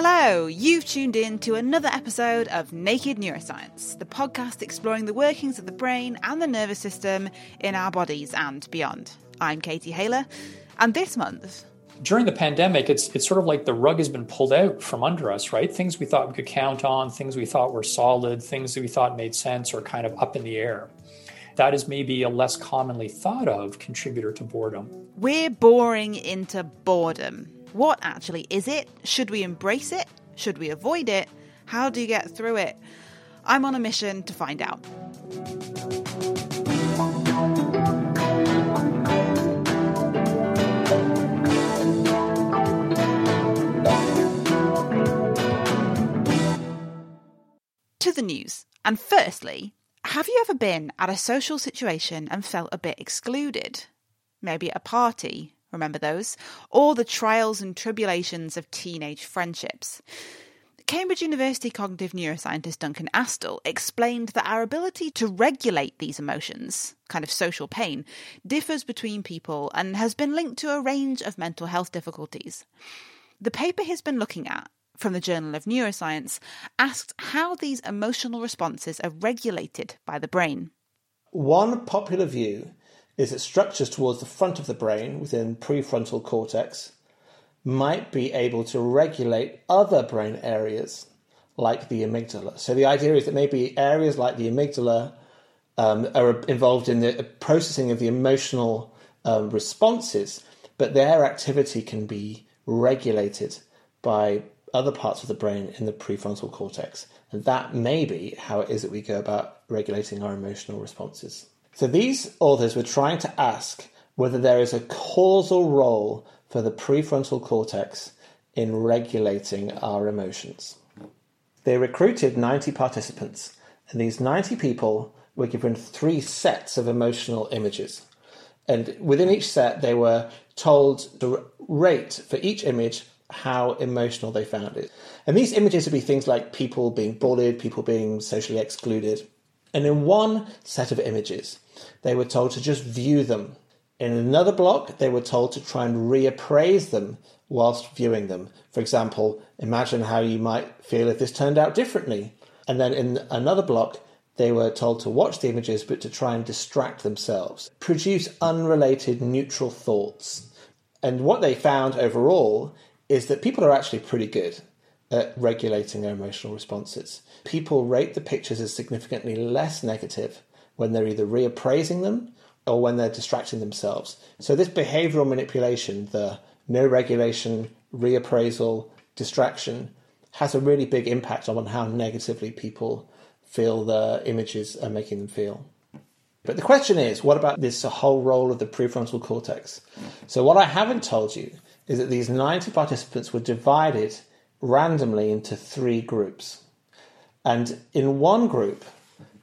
Hello, you've tuned in to another episode of Naked Neuroscience, the podcast exploring the workings of the brain and the nervous system in our bodies and beyond. I'm Katie Haylor, and this month, during the pandemic, it's it's sort of like the rug has been pulled out from under us, right? Things we thought we could count on, things we thought were solid, things that we thought made sense are kind of up in the air. That is maybe a less commonly thought of contributor to boredom. we're boring into boredom. What actually is it? Should we embrace it? Should we avoid it? How do you get through it? I'm on a mission to find out. To the news. And firstly, have you ever been at a social situation and felt a bit excluded? Maybe at a party, remember those? Or the trials and tribulations of teenage friendships. Cambridge University cognitive neuroscientist Duncan Astle explained that our ability to regulate these emotions, kind of social pain, differs between people and has been linked to a range of mental health difficulties. The paper he's been looking at from the Journal of Neuroscience asked how these emotional responses are regulated by the brain. One popular view is that structures towards the front of the brain within prefrontal cortex might be able to regulate other brain areas like the amygdala. So the idea is that maybe areas like the amygdala um, are involved in the processing of the emotional um, responses, but their activity can be regulated by other parts of the brain in the prefrontal cortex. And that may be how it is that we go about regulating our emotional responses. So these authors were trying to ask whether there is a causal role for the prefrontal cortex in regulating our emotions. They recruited 90 participants, and these 90 people were given three sets of emotional images. And within each set, they were told to rate for each image how emotional they found it. And these images would be things like people being bullied, people being socially excluded. And in one set of images, they were told to just view them. In another block, they were told to try and reappraise them whilst viewing them. For example, imagine how you might feel if this turned out differently. And then in another block, they were told to watch the images but to try and distract themselves, produce unrelated neutral thoughts. And what they found overall is that people are actually pretty good at regulating their emotional responses. People rate the pictures as significantly less negative when they're either reappraising them or when they're distracting themselves. So, this behavioral manipulation, the no regulation, reappraisal, distraction, has a really big impact on how negatively people feel the images are making them feel. But the question is, what about this whole role of the prefrontal cortex? So, what I haven't told you is that these 90 participants were divided randomly into three groups. And in one group,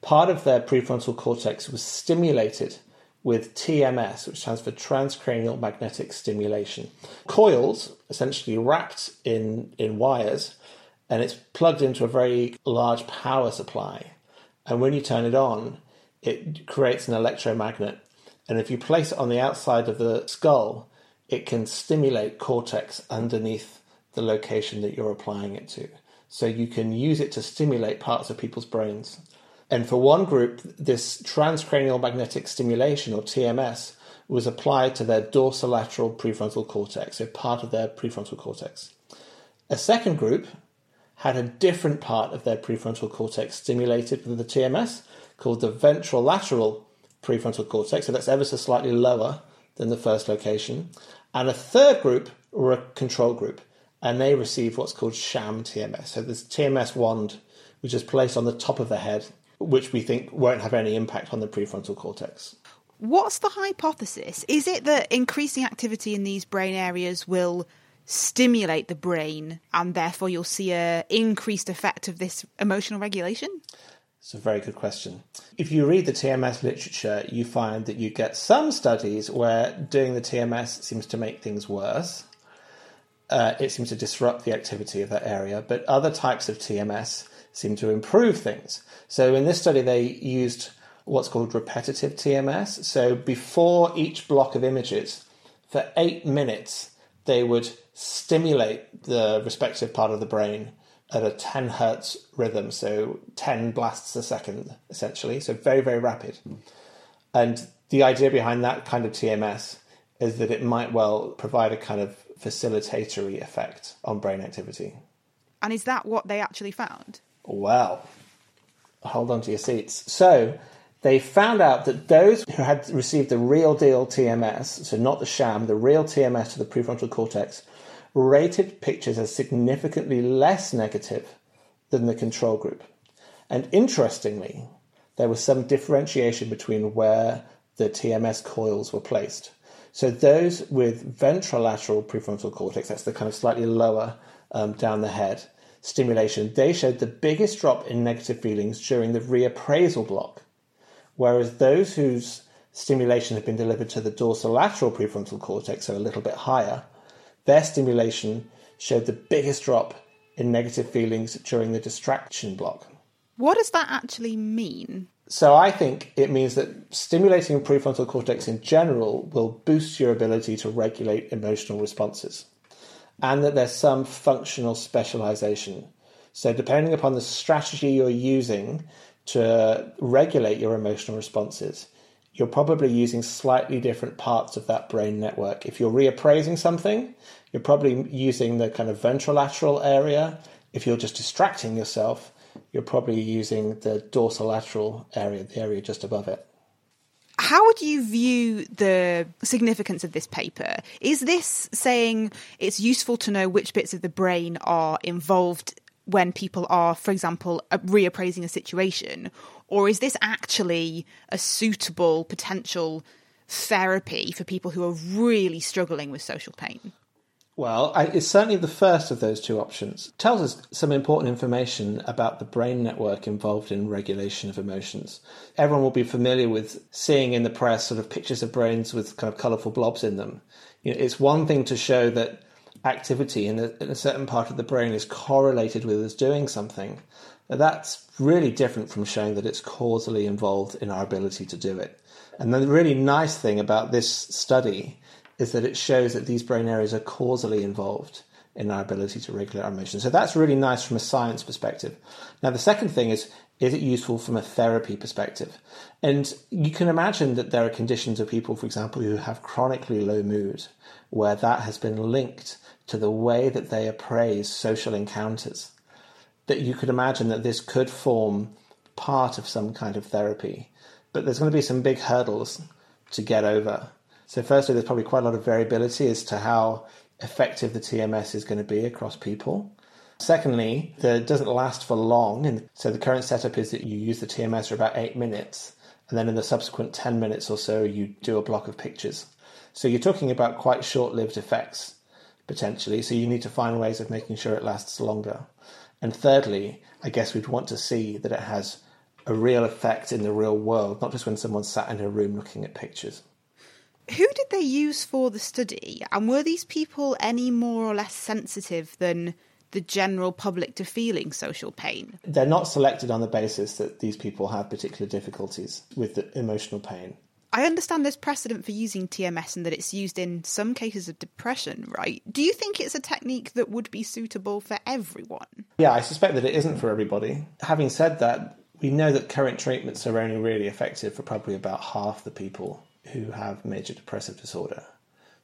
part of their prefrontal cortex was stimulated with TMS, which stands for transcranial magnetic stimulation. Coils, essentially wrapped in, in wires, and it's plugged into a very large power supply. And when you turn it on, it creates an electromagnet. And if you place it on the outside of the skull, it can stimulate cortex underneath the location that you're applying it to. So you can use it to stimulate parts of people's brains. And for one group, this transcranial magnetic stimulation, or TMS, was applied to their dorsolateral prefrontal cortex, so part of their prefrontal cortex. A second group had a different part of their prefrontal cortex stimulated with the TMS, called the ventrolateral prefrontal cortex, so that's ever so slightly lower than the first location. And a third group were a control group, and they receive what's called sham TMS. So this TMS wand, which is placed on the top of the head, which we think won't have any impact on the prefrontal cortex. What's the hypothesis? Is it that increasing activity in these brain areas will stimulate the brain and therefore you'll see a increased effect of this emotional regulation? It's a very good question. If you read the TMS literature, you find that you get some studies where doing the TMS seems to make things worse. Uh, it seems to disrupt the activity of that area, but other types of TMS seem to improve things. So in this study, they used what's called repetitive TMS. So before each block of images, for eight minutes, they would stimulate the respective part of the brain at a 10 hertz rhythm, so 10 blasts a second, essentially. So very, very rapid. And the idea behind that kind of TMS is that it might well provide a kind of facilitatory effect on brain activity. And is that what they actually found? Well, hold on to your seats. So they found out that those who had received the real deal TMS, so not the sham, the real TMS to the prefrontal cortex, rated pictures as significantly less negative than the control group. And interestingly, there was some differentiation between where the TMS coils were placed. So those with ventrolateral prefrontal cortex, that's the kind of slightly lower um, down the head stimulation, they showed the biggest drop in negative feelings during the reappraisal block whereas those whose stimulation had been delivered to the dorsolateral prefrontal cortex, so a little bit higher, their stimulation showed the biggest drop in negative feelings during the distraction block. What does that actually mean? So I think it means that stimulating prefrontal cortex in general will boost your ability to regulate emotional responses and that there's some functional specialization. So depending upon the strategy you're using to regulate your emotional responses, you're probably using slightly different parts of that brain network. If you're reappraising something, you're probably using the kind of ventrolateral area. If you're just distracting yourself, you're probably using the dorsolateral area, the area just above it. How would you view the significance of this paper? Is this saying it's useful to know which bits of the brain are involved when people are, for example, uh, reappraising a situation? Or is this actually a suitable potential therapy for people who are really struggling with social pain? Well, I, it's certainly the first of those two options. It tells us some important information about the brain network involved in regulation of emotions. Everyone will be familiar with seeing in the press sort of pictures of brains with kind of colourful blobs in them. You know, it's one thing to show that activity in a, in a certain part of the brain is correlated with us doing something, that's really different from showing that it's causally involved in our ability to do it. And the really nice thing about this study is that it shows that these brain areas are causally involved in our ability to regulate our emotions. So that's really nice from a science perspective. Now, the second thing is, is it useful from a therapy perspective? And you can imagine that there are conditions of people, for example, who have chronically low mood, where that has been linked to the way that they appraise social encounters, that you could imagine that this could form part of some kind of therapy. But there's going to be some big hurdles to get over. So, firstly, there's probably quite a lot of variability as to how effective the TMS is going to be across people. Secondly, it doesn't last for long. And so, the current setup is that you use the TMS for about eight minutes, and then in the subsequent 10 minutes or so, you do a block of pictures. So, you're talking about quite short lived effects potentially. So you need to find ways of making sure it lasts longer. And thirdly, I guess we'd want to see that it has a real effect in the real world, not just when someone's sat in a room looking at pictures. Who did they use for the study? And were these people any more or less sensitive than the general public to feeling social pain? They're not selected on the basis that these people have particular difficulties with the emotional pain. I understand there's precedent for using TMS and that it's used in some cases of depression, right? Do you think it's a technique that would be suitable for everyone? Yeah, I suspect that it isn't for everybody. Having said that, we know that current treatments are only really effective for probably about half the people who have major depressive disorder.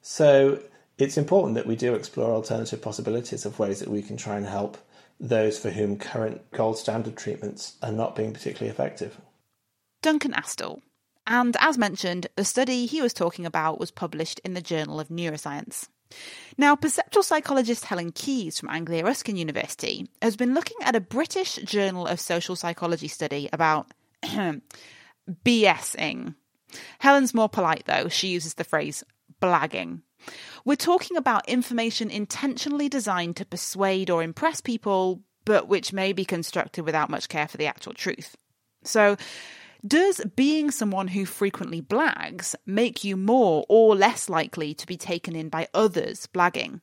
So it's important that we do explore alternative possibilities of ways that we can try and help those for whom current gold standard treatments are not being particularly effective. Duncan Astle. And as mentioned, the study he was talking about was published in the Journal of Neuroscience. Now, perceptual psychologist Helen Keyes from Anglia Ruskin University has been looking at a British Journal of Social Psychology study about BSing. Helen's more polite though, she uses the phrase blagging. We're talking about information intentionally designed to persuade or impress people, but which may be constructed without much care for the actual truth. So, does being someone who frequently blags make you more or less likely to be taken in by others blagging?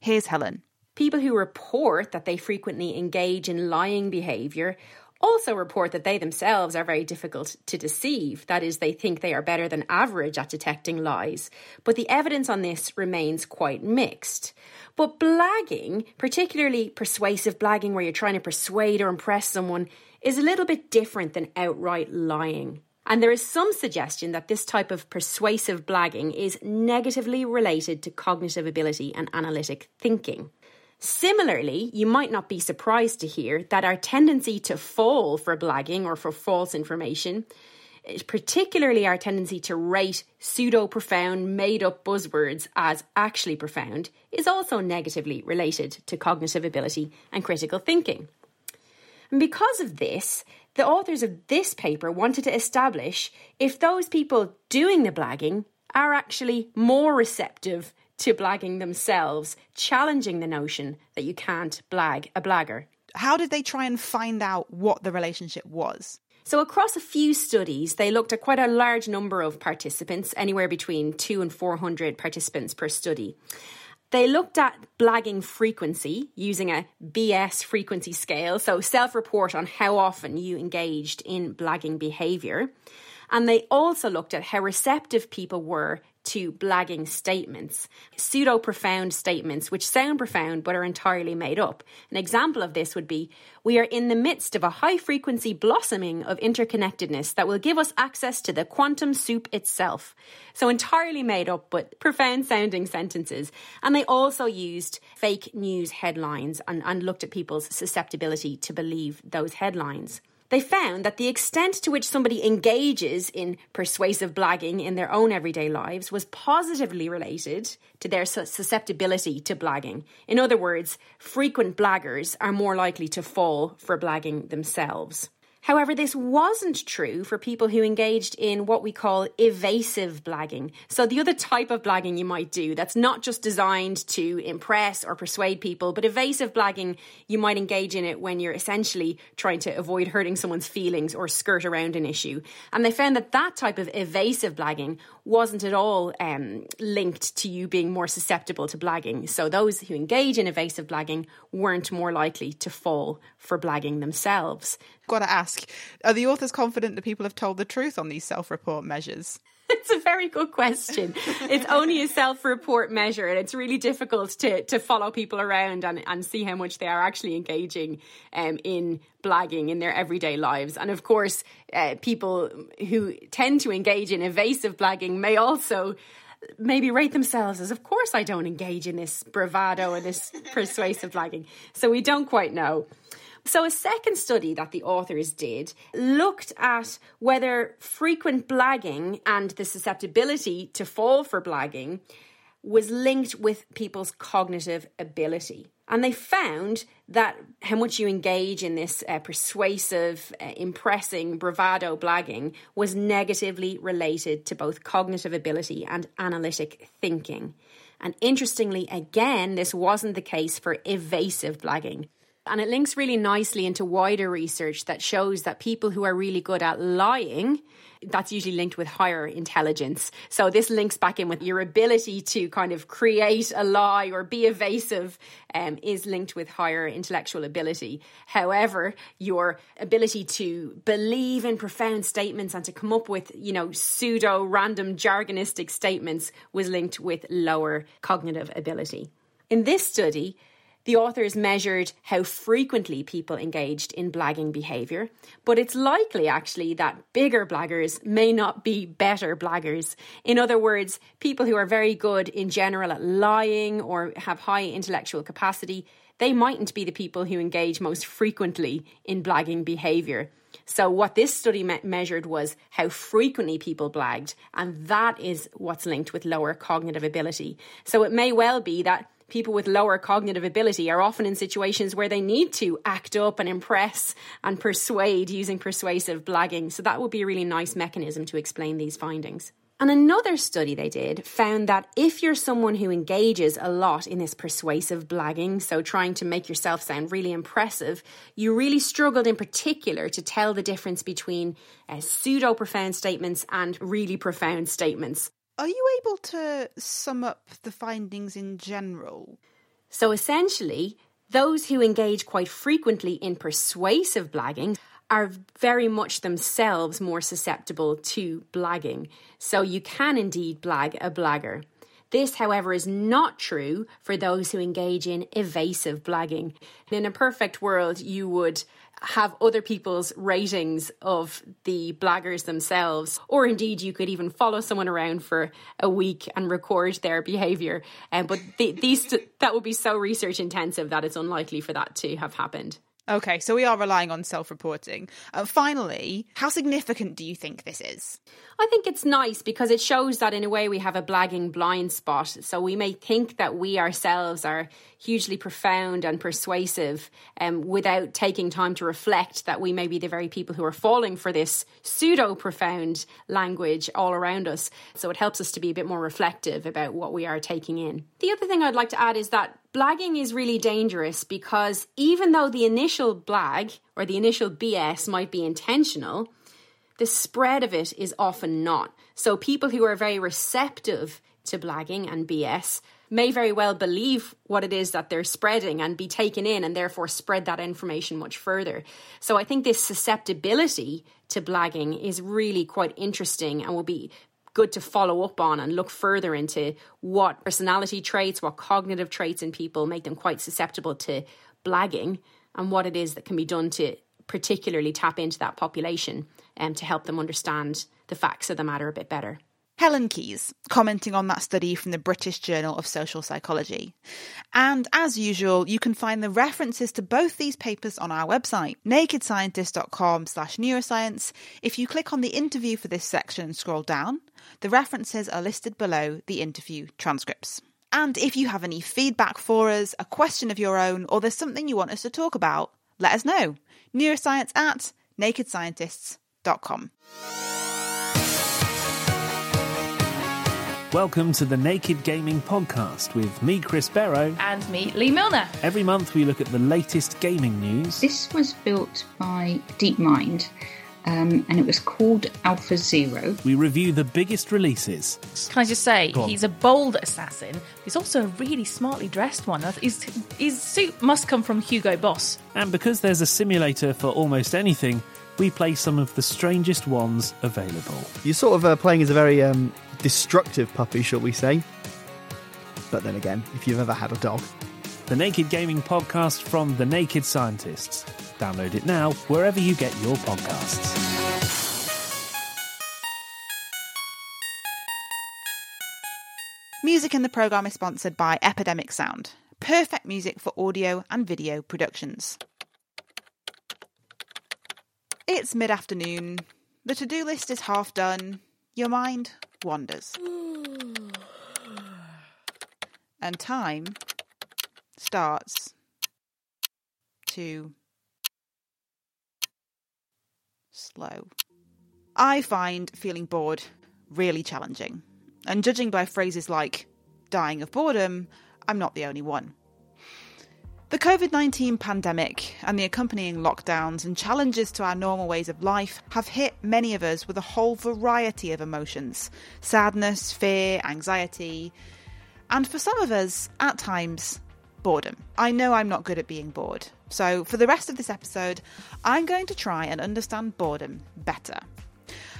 Here's Helen. People who report that they frequently engage in lying behaviour also report that they themselves are very difficult to deceive. That is, they think they are better than average at detecting lies. But the evidence on this remains quite mixed. But blagging, particularly persuasive blagging where you're trying to persuade or impress someone, is a little bit different than outright lying. And there is some suggestion that this type of persuasive blagging is negatively related to cognitive ability and analytic thinking. Similarly, you might not be surprised to hear that our tendency to fall for blagging or for false information, particularly our tendency to rate pseudo profound, made up buzzwords as actually profound, is also negatively related to cognitive ability and critical thinking. And because of this, the authors of this paper wanted to establish if those people doing the blagging are actually more receptive to blagging themselves, challenging the notion that you can't blag a blagger. How did they try and find out what the relationship was? So, across a few studies, they looked at quite a large number of participants, anywhere between two and 400 participants per study. They looked at blagging frequency using a BS frequency scale, so self report on how often you engaged in blagging behaviour. And they also looked at how receptive people were to blagging statements, pseudo profound statements which sound profound but are entirely made up. An example of this would be We are in the midst of a high frequency blossoming of interconnectedness that will give us access to the quantum soup itself. So, entirely made up but profound sounding sentences. And they also used fake news headlines and, and looked at people's susceptibility to believe those headlines. They found that the extent to which somebody engages in persuasive blagging in their own everyday lives was positively related to their susceptibility to blagging. In other words, frequent blaggers are more likely to fall for blagging themselves. However, this wasn't true for people who engaged in what we call evasive blagging. So, the other type of blagging you might do that's not just designed to impress or persuade people, but evasive blagging, you might engage in it when you're essentially trying to avoid hurting someone's feelings or skirt around an issue. And they found that that type of evasive blagging wasn't at all um, linked to you being more susceptible to blagging. So, those who engage in evasive blagging weren't more likely to fall for blagging themselves got to ask are the authors confident that people have told the truth on these self report measures? It's a very good question. it's only a self report measure, and it's really difficult to, to follow people around and, and see how much they are actually engaging um, in blagging in their everyday lives. And of course, uh, people who tend to engage in evasive blagging may also maybe rate themselves as, of course, I don't engage in this bravado and this persuasive blagging. So we don't quite know. So, a second study that the authors did looked at whether frequent blagging and the susceptibility to fall for blagging was linked with people's cognitive ability. And they found that how much you engage in this uh, persuasive, uh, impressing, bravado blagging was negatively related to both cognitive ability and analytic thinking. And interestingly, again, this wasn't the case for evasive blagging. And it links really nicely into wider research that shows that people who are really good at lying that's usually linked with higher intelligence. So this links back in with your ability to kind of create a lie or be evasive um, is linked with higher intellectual ability. However, your ability to believe in profound statements and to come up with, you know, pseudo random jargonistic statements was linked with lower cognitive ability. In this study, the authors measured how frequently people engaged in blagging behaviour, but it's likely actually that bigger blaggers may not be better blaggers. In other words, people who are very good in general at lying or have high intellectual capacity, they mightn't be the people who engage most frequently in blagging behaviour. So, what this study me- measured was how frequently people blagged, and that is what's linked with lower cognitive ability. So, it may well be that people with lower cognitive ability are often in situations where they need to act up and impress and persuade using persuasive blagging. So that would be a really nice mechanism to explain these findings. And another study they did found that if you're someone who engages a lot in this persuasive blagging, so trying to make yourself sound really impressive, you really struggled in particular to tell the difference between uh, pseudo profound statements and really profound statements. Are you able to sum up the findings in general? So essentially, those who engage quite frequently in persuasive blagging are very much themselves more susceptible to blagging. So you can indeed blag a blagger. This, however, is not true for those who engage in evasive blagging. In a perfect world, you would have other people's ratings of the blaggers themselves, or indeed you could even follow someone around for a week and record their behavior. Um, but the, these that would be so research intensive that it's unlikely for that to have happened. Okay, so we are relying on self reporting. Uh, finally, how significant do you think this is? I think it's nice because it shows that in a way we have a blagging blind spot. So we may think that we ourselves are hugely profound and persuasive um, without taking time to reflect that we may be the very people who are falling for this pseudo profound language all around us. So it helps us to be a bit more reflective about what we are taking in. The other thing I'd like to add is that blagging is really dangerous because even though the initial blag or the initial BS might be intentional, the spread of it is often not. So people who are very receptive to blagging and BS may very well believe what it is that they're spreading and be taken in and therefore spread that information much further. So I think this susceptibility to blagging is really quite interesting and will be good to follow up on and look further into what personality traits, what cognitive traits in people make them quite susceptible to blagging and what it is that can be done to particularly tap into that population um, to help them understand the facts of the matter a bit better. Helen Keyes, commenting on that study from the British Journal of Social Psychology. And as usual, you can find the references to both these papers on our website, nakedscientist.com slash neuroscience. If you click on the interview for this section and scroll down, the references are listed below the interview transcripts. And if you have any feedback for us, a question of your own, or there's something you want us to talk about, let us know. Neuroscience at nakedscientists.com. Welcome to the Naked Gaming Podcast with me, Chris Barrow. And me, Lee Milner. Every month we look at the latest gaming news. This was built by DeepMind. Um, and it was called Alpha Zero. We review the biggest releases. Can I just say, he's a bold assassin. He's also a really smartly dressed one. His, his suit must come from Hugo Boss. And because there's a simulator for almost anything, we play some of the strangest ones available. You're sort of uh, playing as a very um, destructive puppy, shall we say? But then again, if you've ever had a dog. The Naked Gaming Podcast from The Naked Scientists. Download it now wherever you get your podcasts. Music in the programme is sponsored by Epidemic Sound, perfect music for audio and video productions. It's mid afternoon, the to do list is half done, your mind wanders. and time starts to slow. I find feeling bored really challenging. And judging by phrases like dying of boredom, I'm not the only one. The COVID 19 pandemic and the accompanying lockdowns and challenges to our normal ways of life have hit many of us with a whole variety of emotions sadness, fear, anxiety, and for some of us, at times, boredom. I know I'm not good at being bored, so for the rest of this episode, I'm going to try and understand boredom better.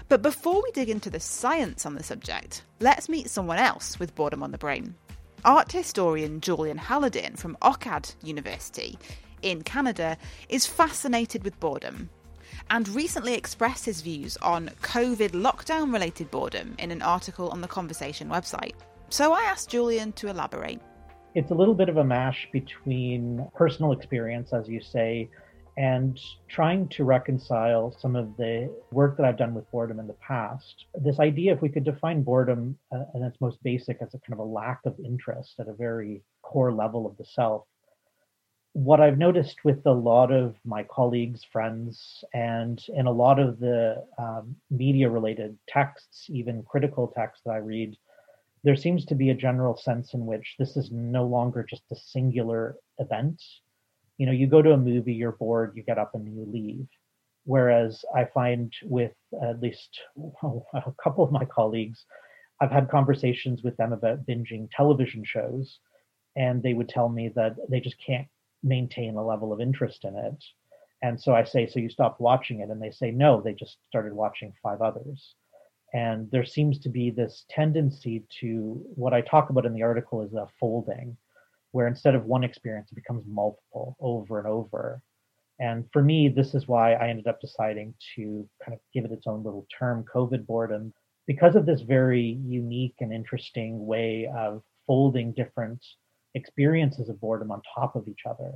But before we dig into the science on the subject, let's meet someone else with boredom on the brain. Art historian Julian Haladyn from OCAD University in Canada is fascinated with boredom and recently expressed his views on COVID lockdown related boredom in an article on the Conversation website. So I asked Julian to elaborate. It's a little bit of a mash between personal experience, as you say, and trying to reconcile some of the work that I've done with boredom in the past. This idea, if we could define boredom uh, in its most basic as a kind of a lack of interest at a very core level of the self, what I've noticed with a lot of my colleagues, friends, and in a lot of the um, media related texts, even critical texts that I read, there seems to be a general sense in which this is no longer just a singular event you know you go to a movie you're bored you get up and you leave. Whereas i find with at least a couple of my colleagues i've had conversations with them about binging television shows and they would tell me that they just can't maintain a level of interest in it. And so i say so you stopped watching it? And they say no they just started watching five others. And there seems to be this tendency to what i talk about in the article is a folding where instead of one experience, it becomes multiple over and over. And for me, this is why I ended up deciding to kind of give it its own little term, COVID boredom, because of this very unique and interesting way of folding different experiences of boredom on top of each other.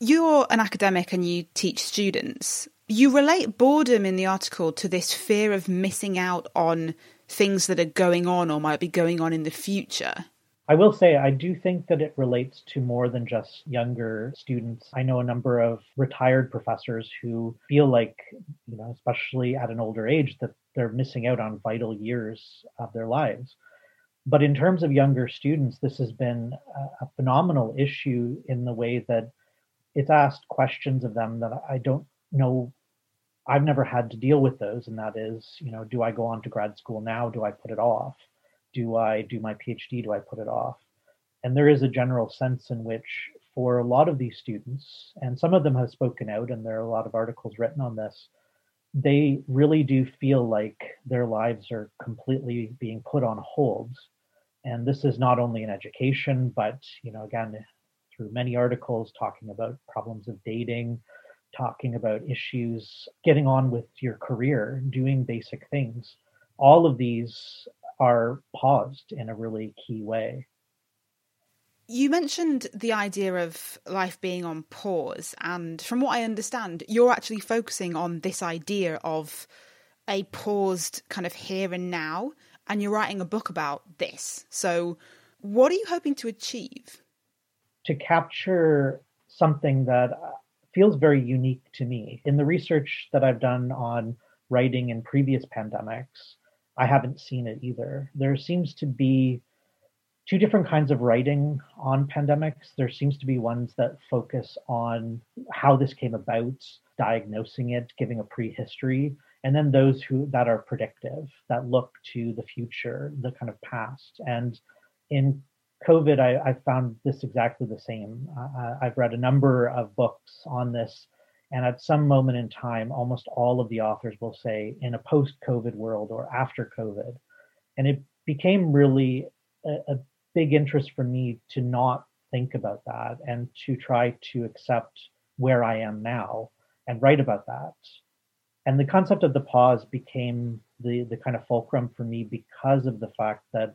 You're an academic and you teach students. You relate boredom in the article to this fear of missing out on things that are going on or might be going on in the future. I will say, I do think that it relates to more than just younger students. I know a number of retired professors who feel like, you know, especially at an older age, that they're missing out on vital years of their lives. But in terms of younger students, this has been a phenomenal issue in the way that it's asked questions of them that I don't know. I've never had to deal with those. And that is, you know, do I go on to grad school now? Do I put it off? Do I do my PhD? Do I put it off? And there is a general sense in which, for a lot of these students, and some of them have spoken out, and there are a lot of articles written on this, they really do feel like their lives are completely being put on hold. And this is not only in education, but, you know, again, through many articles talking about problems of dating, talking about issues getting on with your career, doing basic things. All of these are paused in a really key way. You mentioned the idea of life being on pause, and from what I understand, you're actually focusing on this idea of a paused kind of here and now, and you're writing a book about this. So, what are you hoping to achieve? To capture something that feels very unique to me. In the research that I've done on writing in previous pandemics, I haven't seen it either. There seems to be two different kinds of writing on pandemics. There seems to be ones that focus on how this came about, diagnosing it, giving a prehistory, and then those who that are predictive, that look to the future, the kind of past. And in COVID, I, I found this exactly the same. Uh, I've read a number of books on this and at some moment in time, almost all of the authors will say in a post COVID world or after COVID. And it became really a, a, big interest for me to not think about that and to try to accept where I am now and write about that. And the concept of the pause became the, the kind of fulcrum for me because of the fact that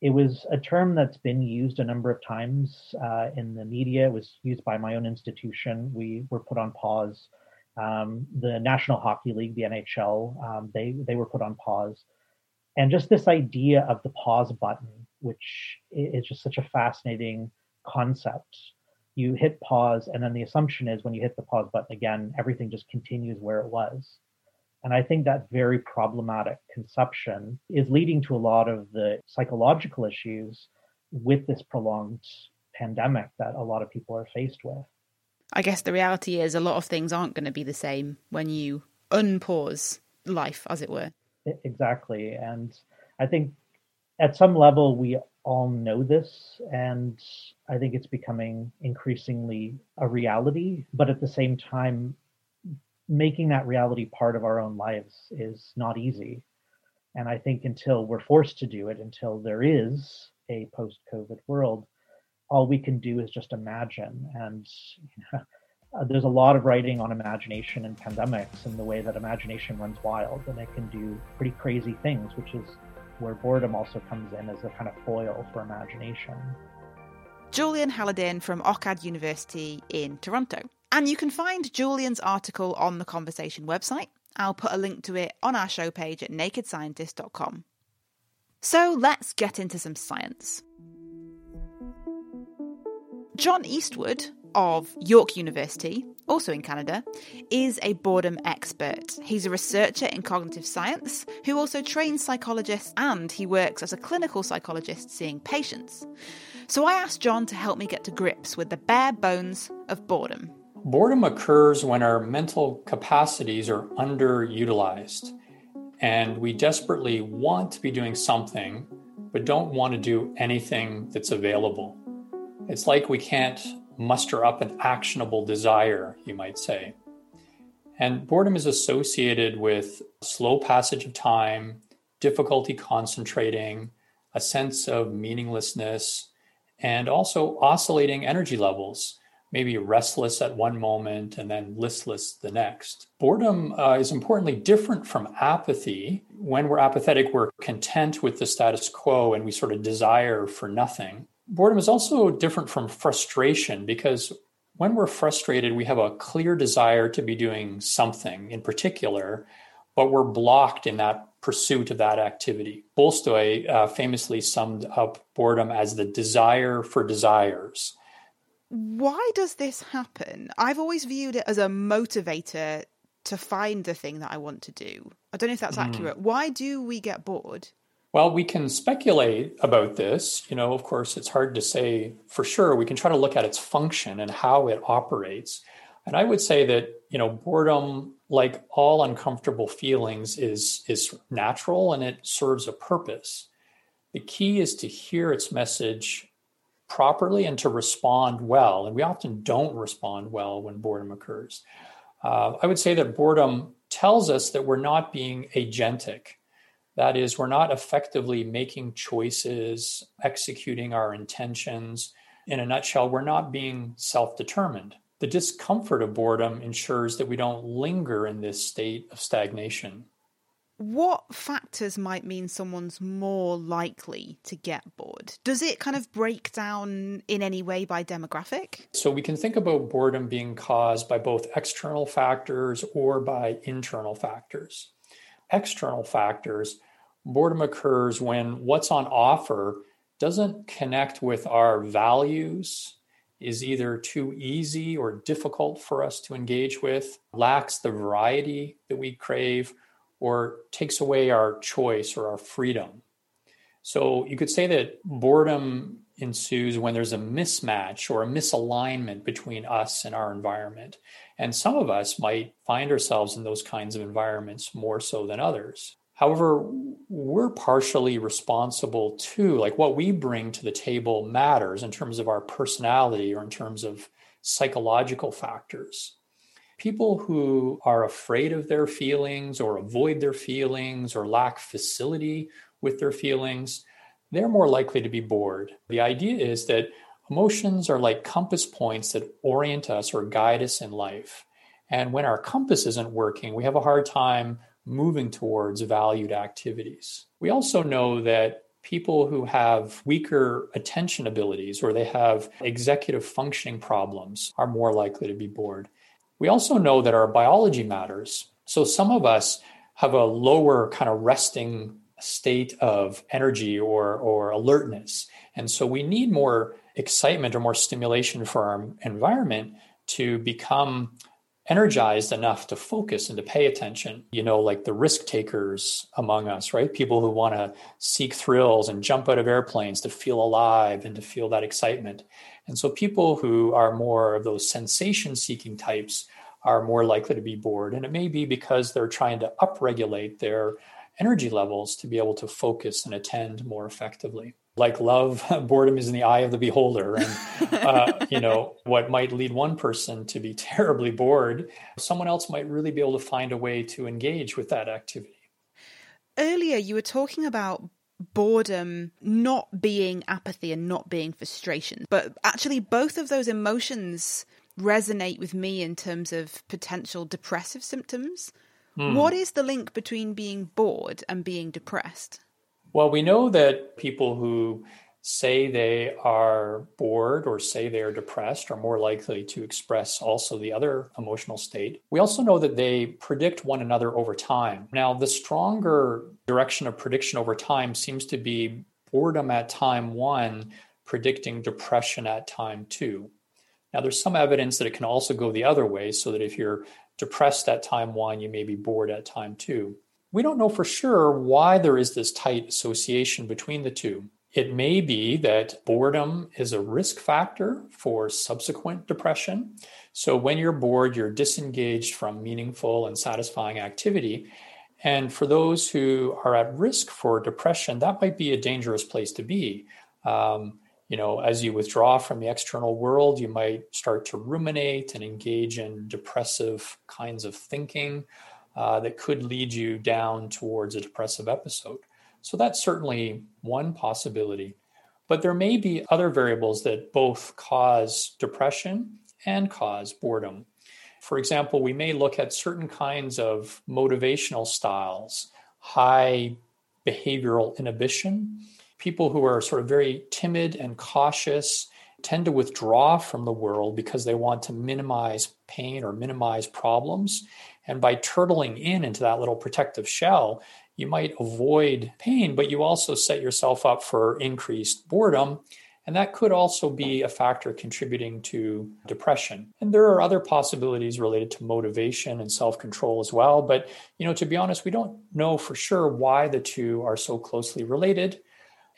it was a term that's been used a number of times uh, in the media. It was used by my own institution. We were put on pause. Um, the National Hockey League, the NHL, um, they they were put on pause, and just this idea of the pause button, which is just such a fascinating concept. You hit pause, and then the assumption is when you hit the pause button again, everything just continues where it was. And I think that very problematic conception is leading to a lot of the psychological issues with this prolonged pandemic that a lot of people are faced with. I guess the reality is a lot of things aren't going to be the same when you unpause life, as it were. Exactly. And I think at some level, we all know this, and I think it's becoming increasingly a reality. But at the same time, making that reality part of our own lives is not easy. And I think until we're forced to do it, until there is a post COVID world, all we can do is just imagine. And you know, there's a lot of writing on imagination and pandemics and the way that imagination runs wild and it can do pretty crazy things, which is where boredom also comes in as a kind of foil for imagination. Julian Haladyn from OCAD University in Toronto. And you can find Julian's article on the Conversation website. I'll put a link to it on our show page at nakedscientist.com. So let's get into some science. John Eastwood of York University, also in Canada, is a boredom expert. He's a researcher in cognitive science who also trains psychologists and he works as a clinical psychologist seeing patients. So I asked John to help me get to grips with the bare bones of boredom. Boredom occurs when our mental capacities are underutilized and we desperately want to be doing something but don't want to do anything that's available. It's like we can't muster up an actionable desire, you might say. And boredom is associated with slow passage of time, difficulty concentrating, a sense of meaninglessness, and also oscillating energy levels, maybe restless at one moment and then listless the next. Boredom uh, is importantly different from apathy. When we're apathetic, we're content with the status quo and we sort of desire for nothing boredom is also different from frustration because when we're frustrated, we have a clear desire to be doing something in particular, but we're blocked in that pursuit of that activity. Tolstoy uh, famously summed up boredom as the desire for desires. Why does this happen? I've always viewed it as a motivator to find the thing that I want to do. I don't know if that's mm. accurate. Why do we get bored? Well, we can speculate about this. You know, of course, it's hard to say for sure. We can try to look at its function and how it operates. And I would say that, you know, boredom, like all uncomfortable feelings, is, is natural and it serves a purpose. The key is to hear its message properly and to respond well. And we often don't respond well when boredom occurs. Uh, I would say that boredom tells us that we're not being agentic that is, we're not effectively making choices, executing our intentions. In a nutshell, we're not being self determined. The discomfort of boredom ensures that we don't linger in this state of stagnation. What factors might mean someone's more likely to get bored? Does it kind of break down in any way by demographic? So we can think about boredom being caused by both external factors or by internal factors. External factors boredom occurs when what's on offer doesn't connect with our values, is either too easy or difficult for us to engage with, lacks the variety that we crave, or takes away our choice or our freedom. So you could say that boredom ensues when there's a mismatch or a misalignment between us and our environment. And some of us might find ourselves in those kinds of environments more so than others. However, we're partially responsible too. Like what we bring to the table matters in terms of our personality or in terms of psychological factors. People who are afraid of their feelings or avoid their feelings or lack facility with their feelings, they're more likely to be bored. The idea is that emotions are like compass points that orient us or guide us in life. And when our compass isn't working, we have a hard time moving towards valued activities. We also know that people who have weaker attention abilities or they have executive functioning problems are more likely to be bored. We also know that our biology matters. So some of us have a lower kind of resting state of energy or, or alertness. And so we need more excitement or more stimulation for our environment to become energized enough to focus and to pay attention, you know, like the risk takers among us, right? People who want to seek thrills and jump out of airplanes to feel alive and to feel that excitement. And so people who are more of those sensation seeking types are more likely to be bored. And it may be because they're trying to upregulate their energy levels to be able to focus and attend more effectively. Like love, boredom is in the eye of the beholder. And, uh, you know, what might lead one person to be terribly bored, someone else might really be able to find a way to engage with that activity. Earlier, you were talking about boredom not being apathy and not being frustration, but actually, both of those emotions resonate with me in terms of potential depressive symptoms. Hmm. What is the link between being bored and being depressed? Well, we know that people who say they are bored or say they are depressed are more likely to express also the other emotional state. We also know that they predict one another over time. Now, the stronger direction of prediction over time seems to be boredom at time one, predicting depression at time two. Now, there's some evidence that it can also go the other way, so that if you're depressed at time one, you may be bored at time two. We don't know for sure why there is this tight association between the two. It may be that boredom is a risk factor for subsequent depression. So when you're bored, you're disengaged from meaningful and satisfying activity. And for those who are at risk for depression, that might be a dangerous place to be. Um, you know, as you withdraw from the external world, you might start to ruminate and engage in depressive kinds of thinking uh, that could lead you down towards a depressive episode. So that's certainly one possibility. But there may be other variables that both cause depression and cause boredom. For example, we may look at certain kinds of motivational styles, high behavioral inhibition. People who are sort of very timid and cautious tend to withdraw from the world because they want to minimize pain or minimize problems. And by turtling in into that little protective shell, you might avoid pain, but you also set yourself up for increased boredom. And that could also be a factor contributing to depression. And there are other possibilities related to motivation and self-control as well. But, you know, to be honest, we don't know for sure why the two are so closely related.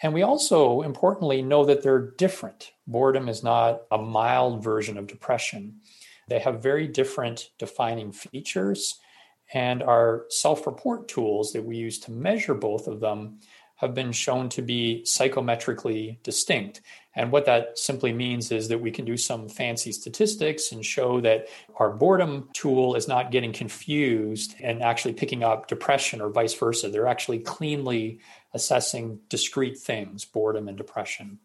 And we also, importantly, know that they're different. Boredom is not a mild version of depression. They have very different defining features, and our self report tools that we use to measure both of them have been shown to be psychometrically distinct. And what that simply means is that we can do some fancy statistics and show that our boredom tool is not getting confused and actually picking up depression or vice versa. They're actually cleanly assessing discrete things, boredom and depression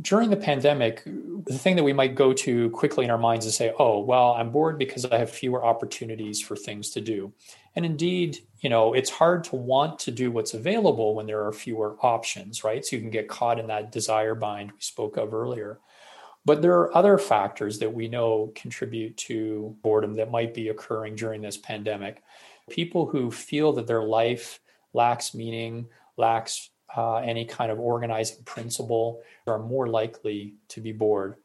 during the pandemic, the thing that we might go to quickly in our minds is say, oh, well, I'm bored because I have fewer opportunities for things to do. And indeed, you know, it's hard to want to do what's available when there are fewer options, right? So you can get caught in that desire bind we spoke of earlier. But there are other factors that we know contribute to boredom that might be occurring during this pandemic. People who feel that their life lacks meaning, lacks uh, any kind of organizing principle are more likely to be bored.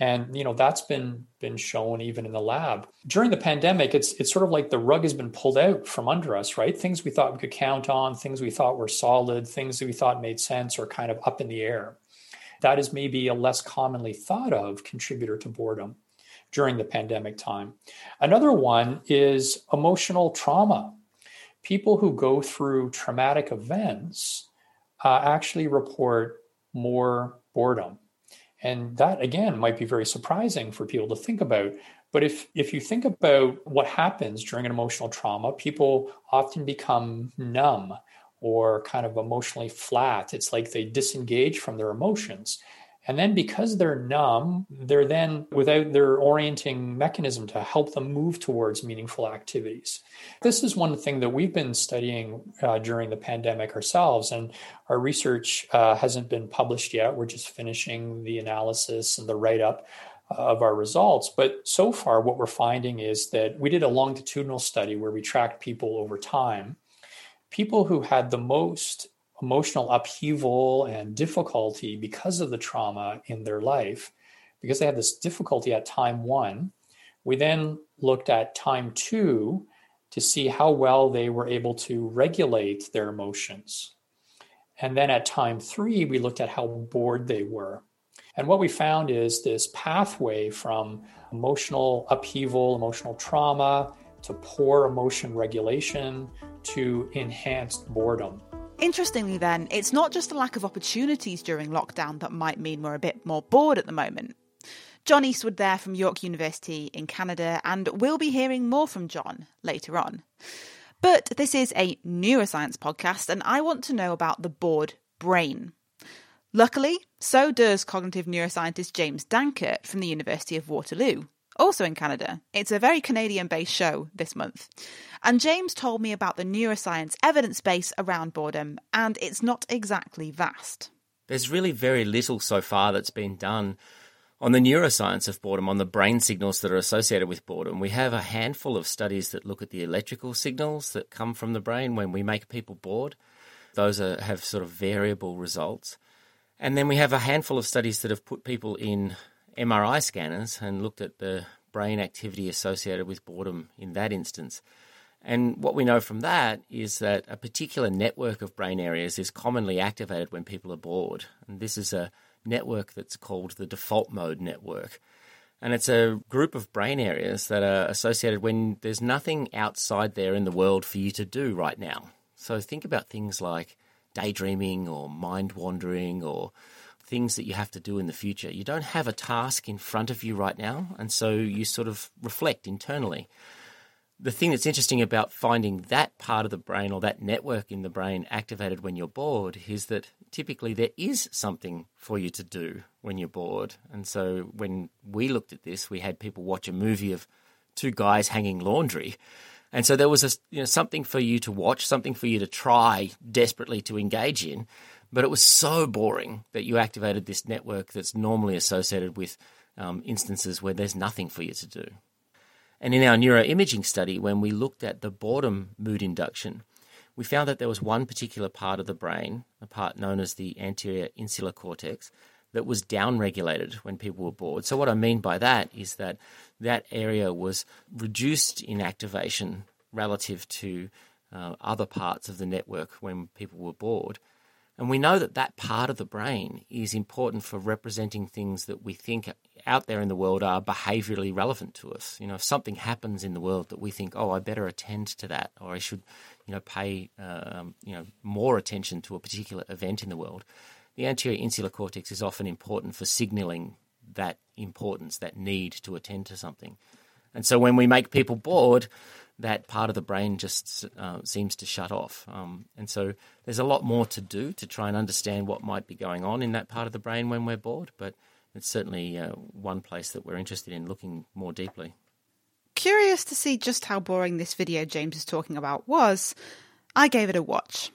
And you know that's been been shown even in the lab. During the pandemic it's it's sort of like the rug has been pulled out from under us right? Things we thought we could count on things we thought were solid things that we thought made sense are kind of up in the air. That is maybe a less commonly thought of contributor to boredom during the pandemic time. Another one is emotional trauma. People who go through traumatic events uh, actually report more boredom. And that again might be very surprising for people to think about. But if if you think about what happens during an emotional trauma, people often become numb or kind of emotionally flat. It's like they disengage from their emotions. And then because they're numb, they're then without their orienting mechanism to help them move towards meaningful activities. This is one thing that we've been studying uh, during the pandemic ourselves, and our research uh, hasn't been published yet. We're just finishing the analysis and the write up of our results. But so far, what we're finding is that we did a longitudinal study where we tracked people over time. People who had the most emotional upheaval and difficulty because of the trauma in their life, because they had this difficulty at time one, We then looked at time two to see how well they were able to regulate their emotions. And then at time three, we looked at how bored they were. And what we found is this pathway from emotional upheaval, emotional trauma, to poor emotion regulation, to enhanced boredom. Interestingly, then, it's not just a lack of opportunities during lockdown that might mean we're a bit more bored at the moment. John Eastwood there from York University in Canada, and we'll be hearing more from John later on. But this is a neuroscience podcast, and I want to know about the bored brain. Luckily, so does cognitive neuroscientist James Danckert from the University of Waterloo, also in Canada. It's a very Canadian based show this month. And James told me about the neuroscience evidence base around boredom, and it's not exactly vast. There's really very little so far that's been done on the neuroscience of boredom, on the brain signals that are associated with boredom, we have a handful of studies that look at the electrical signals that come from the brain when we make people bored. Those are, have sort of variable results. And then we have a handful of studies that have put people in MRI scanners and looked at the brain activity associated with boredom in that instance. And what we know from that is that a particular network of brain areas is commonly activated when people are bored. And this is a network that's called the default mode network. And it's a group of brain areas that are associated when there's nothing outside there in the world for you to do right now. So think about things like daydreaming or mind wandering or things that you have to do in the future. You don't have a task in front of you right now, and so you sort of reflect internally the thing that's interesting about finding that part of the brain or that network in the brain activated when you're bored is that typically there is something for you to do when you're bored. And so when we looked at this, we had people watch a movie of two guys hanging laundry. And so there was a, you know, something for you to watch, something for you to try desperately to engage in. But it was so boring that you activated this network that's normally associated with um, instances where there's nothing for you to do. And in our neuroimaging study, when we looked at the boredom mood induction, we found that there was one particular part of the brain, a part known as the anterior insular cortex, that was downregulated when people were bored. So, what I mean by that is that that area was reduced in activation relative to uh, other parts of the network when people were bored. And we know that that part of the brain is important for representing things that we think out there in the world are behaviorally relevant to us. You know, if something happens in the world that we think, oh, I better attend to that, or I should, you know, pay, um, you know, more attention to a particular event in the world, the anterior insular cortex is often important for signaling that importance, that need to attend to something. And so when we make people bored, that part of the brain just uh, seems to shut off. Um, and so there's a lot more to do to try and understand what might be going on in that part of the brain when we're bored, but it's certainly uh, one place that we're interested in looking more deeply. Curious to see just how boring this video James is talking about was, I gave it a watch.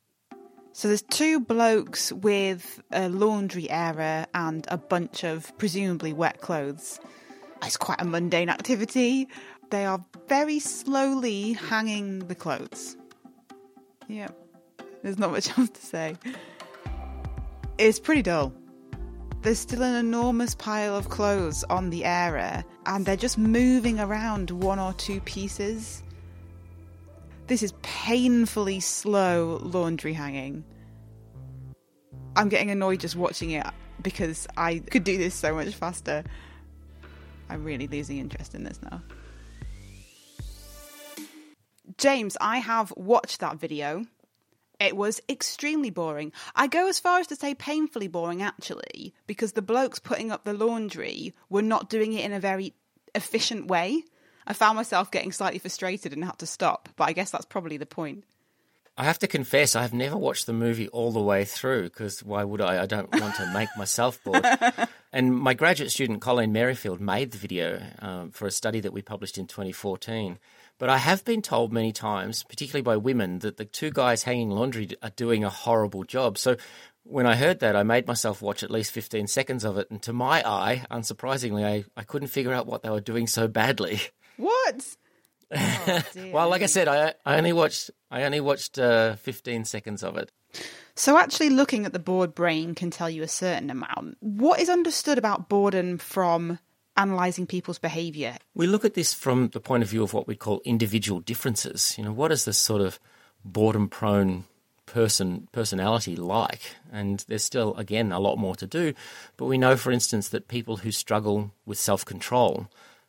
So there's two blokes with a laundry area and a bunch of presumably wet clothes. It's quite a mundane activity they are very slowly hanging the clothes. Yeah, there's not much else to say. It's pretty dull. There's still an enormous pile of clothes on the area, and they're just moving around one or two pieces. This is painfully slow laundry hanging. I'm getting annoyed just watching it because I could do this so much faster. I'm really losing interest in this now. James, I have watched that video. It was extremely boring. I go as far as to say painfully boring, actually, because the blokes putting up the laundry were not doing it in a very efficient way. I found myself getting slightly frustrated and had to stop, but I guess that's probably the point. I have to confess, I have never watched the movie all the way through because why would I? I don't want to make myself bored. and my graduate student, Colleen Merrifield, made the video um, for a study that we published in 2014. But I have been told many times, particularly by women, that the two guys hanging laundry are doing a horrible job. So when I heard that, I made myself watch at least 15 seconds of it. And to my eye, unsurprisingly, I, I couldn't figure out what they were doing so badly. What? Oh, well, like I said, I, I only watched I only watched uh, 15 seconds of it. So, actually, looking at the bored brain can tell you a certain amount. What is understood about boredom from analysing people's behaviour? We look at this from the point of view of what we call individual differences. You know, what is this sort of boredom prone person personality like? And there's still, again, a lot more to do. But we know, for instance, that people who struggle with self control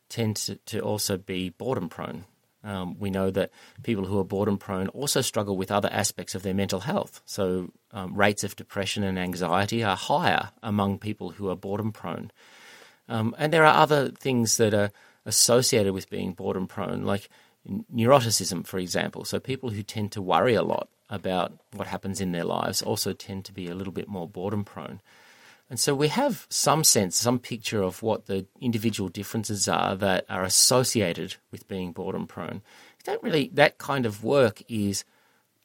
tend to, to also be boredom prone. Um, we know that people who are boredom prone also struggle with other aspects of their mental health. So, um, rates of depression and anxiety are higher among people who are boredom prone. Um, and there are other things that are associated with being boredom prone, like neuroticism, for example. So, people who tend to worry a lot about what happens in their lives also tend to be a little bit more boredom prone. And so we have some sense, some picture of what the individual differences are that are associated with being boredom prone. Don't really, that kind of work is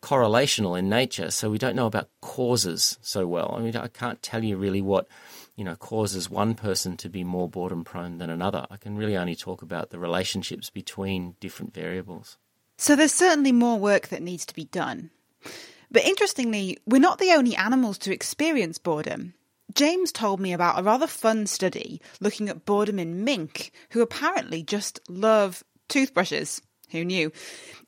correlational in nature, so we don't know about causes so well. I mean, I can't tell you really what you know causes one person to be more boredom prone than another. I can really only talk about the relationships between different variables. So there's certainly more work that needs to be done. But interestingly, we're not the only animals to experience boredom. James told me about a rather fun study looking at boredom in mink, who apparently just love toothbrushes. Who knew?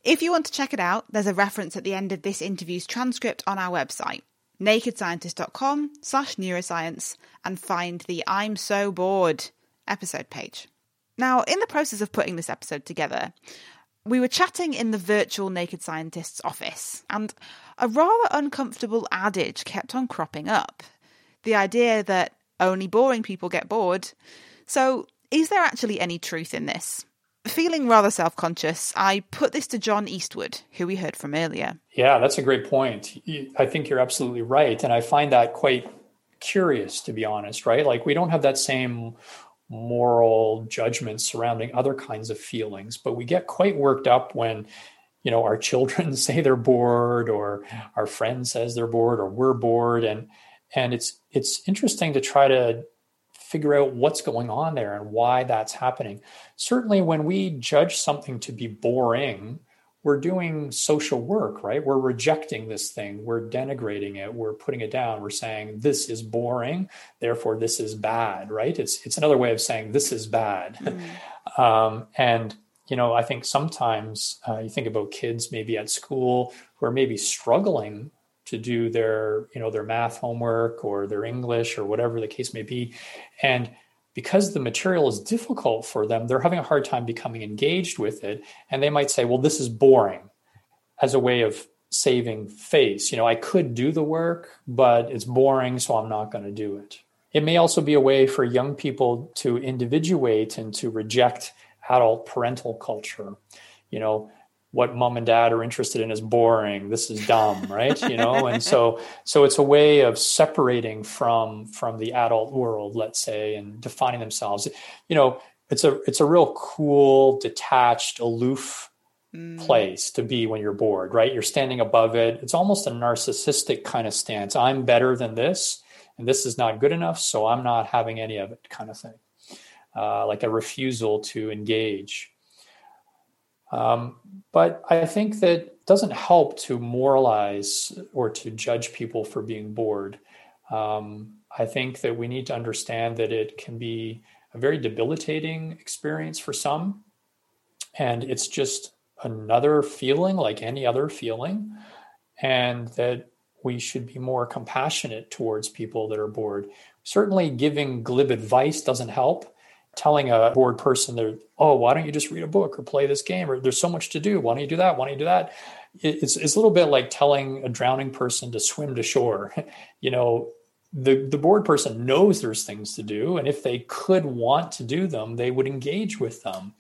If you want to check it out, there's a reference at the end of this interview's transcript on our website, nakedscientist.com slash neuroscience, and find the I'm so bored episode page. Now, in the process of putting this episode together, we were chatting in the virtual Naked Scientist's office, and a rather uncomfortable adage kept on cropping up the idea that only boring people get bored. So, is there actually any truth in this? Feeling rather self conscious, I put this to John Eastwood, who we heard from earlier. Yeah, that's a great point. I think you're absolutely right. And I find that quite curious, to be honest, right? Like, we don't have that same moral judgment surrounding other kinds of feelings, but we get quite worked up when you know our children say they're bored or our friend says they're bored or we're bored and and it's it's interesting to try to figure out what's going on there and why that's happening. Certainly when we judge something to be boring we're doing social work right? We're rejecting this thing. We're denigrating it. We're putting it down. We're saying this is boring. Therefore this is bad right? It's it's another way of saying this is bad. Mm. um, and you know i think sometimes uh, you think about kids maybe at school who are maybe struggling to do their you know their math homework or their english or whatever the case may be. And because the material is difficult for them they're having a hard time becoming engaged with it. And they might say well this is boring as a way of saving face. You know i could do the work but it's boring so i'm not going to do it. It may also be a way for young people to individuate and to reject adult parental culture. You know what mom and dad are interested in is boring. This is dumb right? You know? And so so it's a way of separating from from the adult world let's say and defining themselves. You know it's a it's a real cool detached aloof mm. place to be when you're bored right? You're standing above it. It's almost a narcissistic kind of stance. I'm better than this and this is not good enough so i'm not having any of it kind of thing. Uh, like a refusal to engage um, but I think that doesn't help to moralize or to judge people for being bored. Um, I think that we need to understand that it can be a very debilitating experience for some, and it's just another feeling like any other feeling, and that we should be more compassionate towards people that are bored. Certainly, giving glib advice doesn't help telling a bored person that, oh, why don't you just read a book or play this game or there's so much to do. Why don't you do that? Why don't you do that? It's, it's a little bit like telling a drowning person to swim to shore. you know, the, the bored person knows there's things to do. And if they could want to do them, they would engage with them,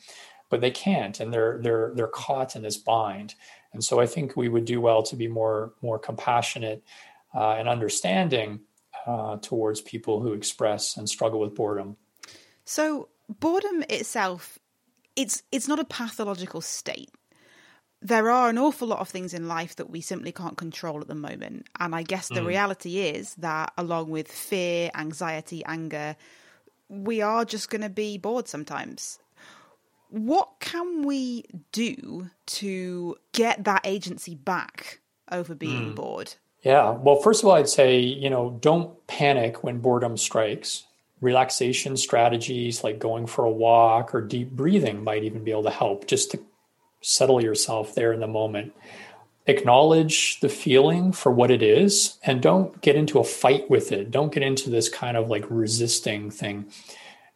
but they can't. And they're, they're, they're caught in this bind. And so I think we would do well to be more, more compassionate uh, and understanding uh, towards people who express and struggle with boredom. So boredom itself, it's it's not a pathological state. There are an awful lot of things in life that we simply can't control at the moment. And I guess the mm. reality is that along with fear, anxiety, anger, we are just going to be bored sometimes. What can we do to get that agency back over being mm. bored? Yeah. Well, first of all, I'd say, you know, don't panic when boredom strikes relaxation strategies like going for a walk or deep breathing might even be able to help just to settle yourself there in the moment. Acknowledge the feeling for what it is and don't get into a fight with it. Don't get into this kind of like resisting thing.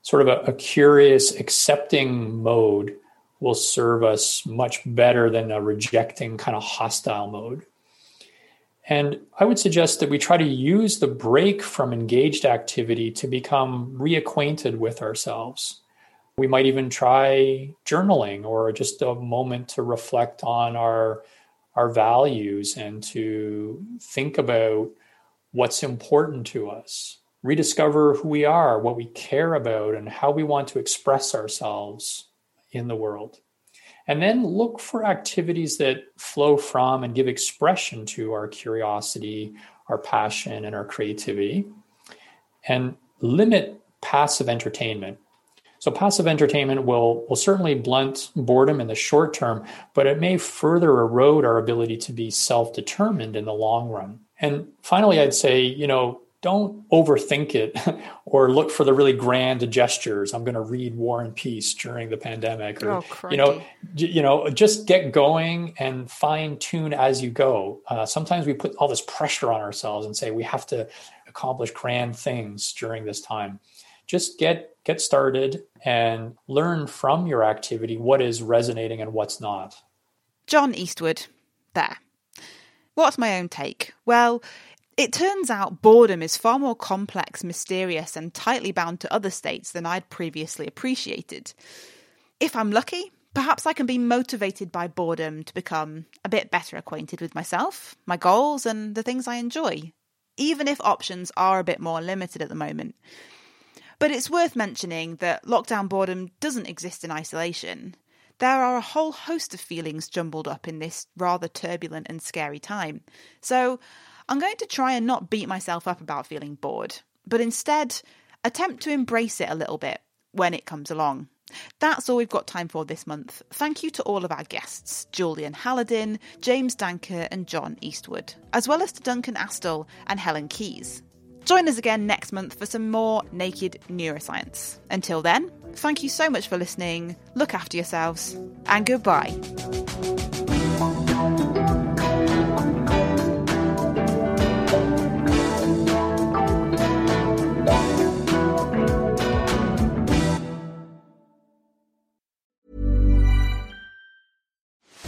Sort of a, a curious, accepting mode will serve us much better than a rejecting kind of hostile mode. And I would suggest that we try to use the break from engaged activity to become reacquainted with ourselves. We might even try journaling or just a moment to reflect on our, our values and to think about what's important to us, rediscover who we are, what we care about, and how we want to express ourselves in the world. And then look for activities that flow from and give expression to our curiosity, our passion, and our creativity. And limit passive entertainment. So passive entertainment will, will certainly blunt boredom in the short term, but it may further erode our ability to be self-determined in the long run. And finally, I'd say, you know, don't overthink it or look for the really grand gestures. I'm going to read War and Peace during the pandemic, or oh, you know, you know, just get going and fine tune as you go. Uh, sometimes we put all this pressure on ourselves and say we have to accomplish grand things during this time. Just get get started and learn from your activity what is resonating and what's not. John Eastwood, there. What's my own take? Well, it turns out boredom is far more complex, mysterious, and tightly bound to other states than I'd previously appreciated. If I'm lucky, perhaps I can be motivated by boredom to become a bit better acquainted with myself, my goals, and the things I enjoy, even if options are a bit more limited at the moment. But it's worth mentioning that lockdown boredom doesn't exist in isolation. There are a whole host of feelings jumbled up in this rather turbulent and scary time. So I'm going to try and not beat myself up about feeling bored, but instead attempt to embrace it a little bit when it comes along. That's all we've got time for this month. Thank you to all of our guests Julian Haladyn, James Danckert, and John Eastwood, as well as to Duncan Astle and Helen Keyes. Join us again next month for some more naked neuroscience. Until then, thank you so much for listening, look after yourselves, and goodbye.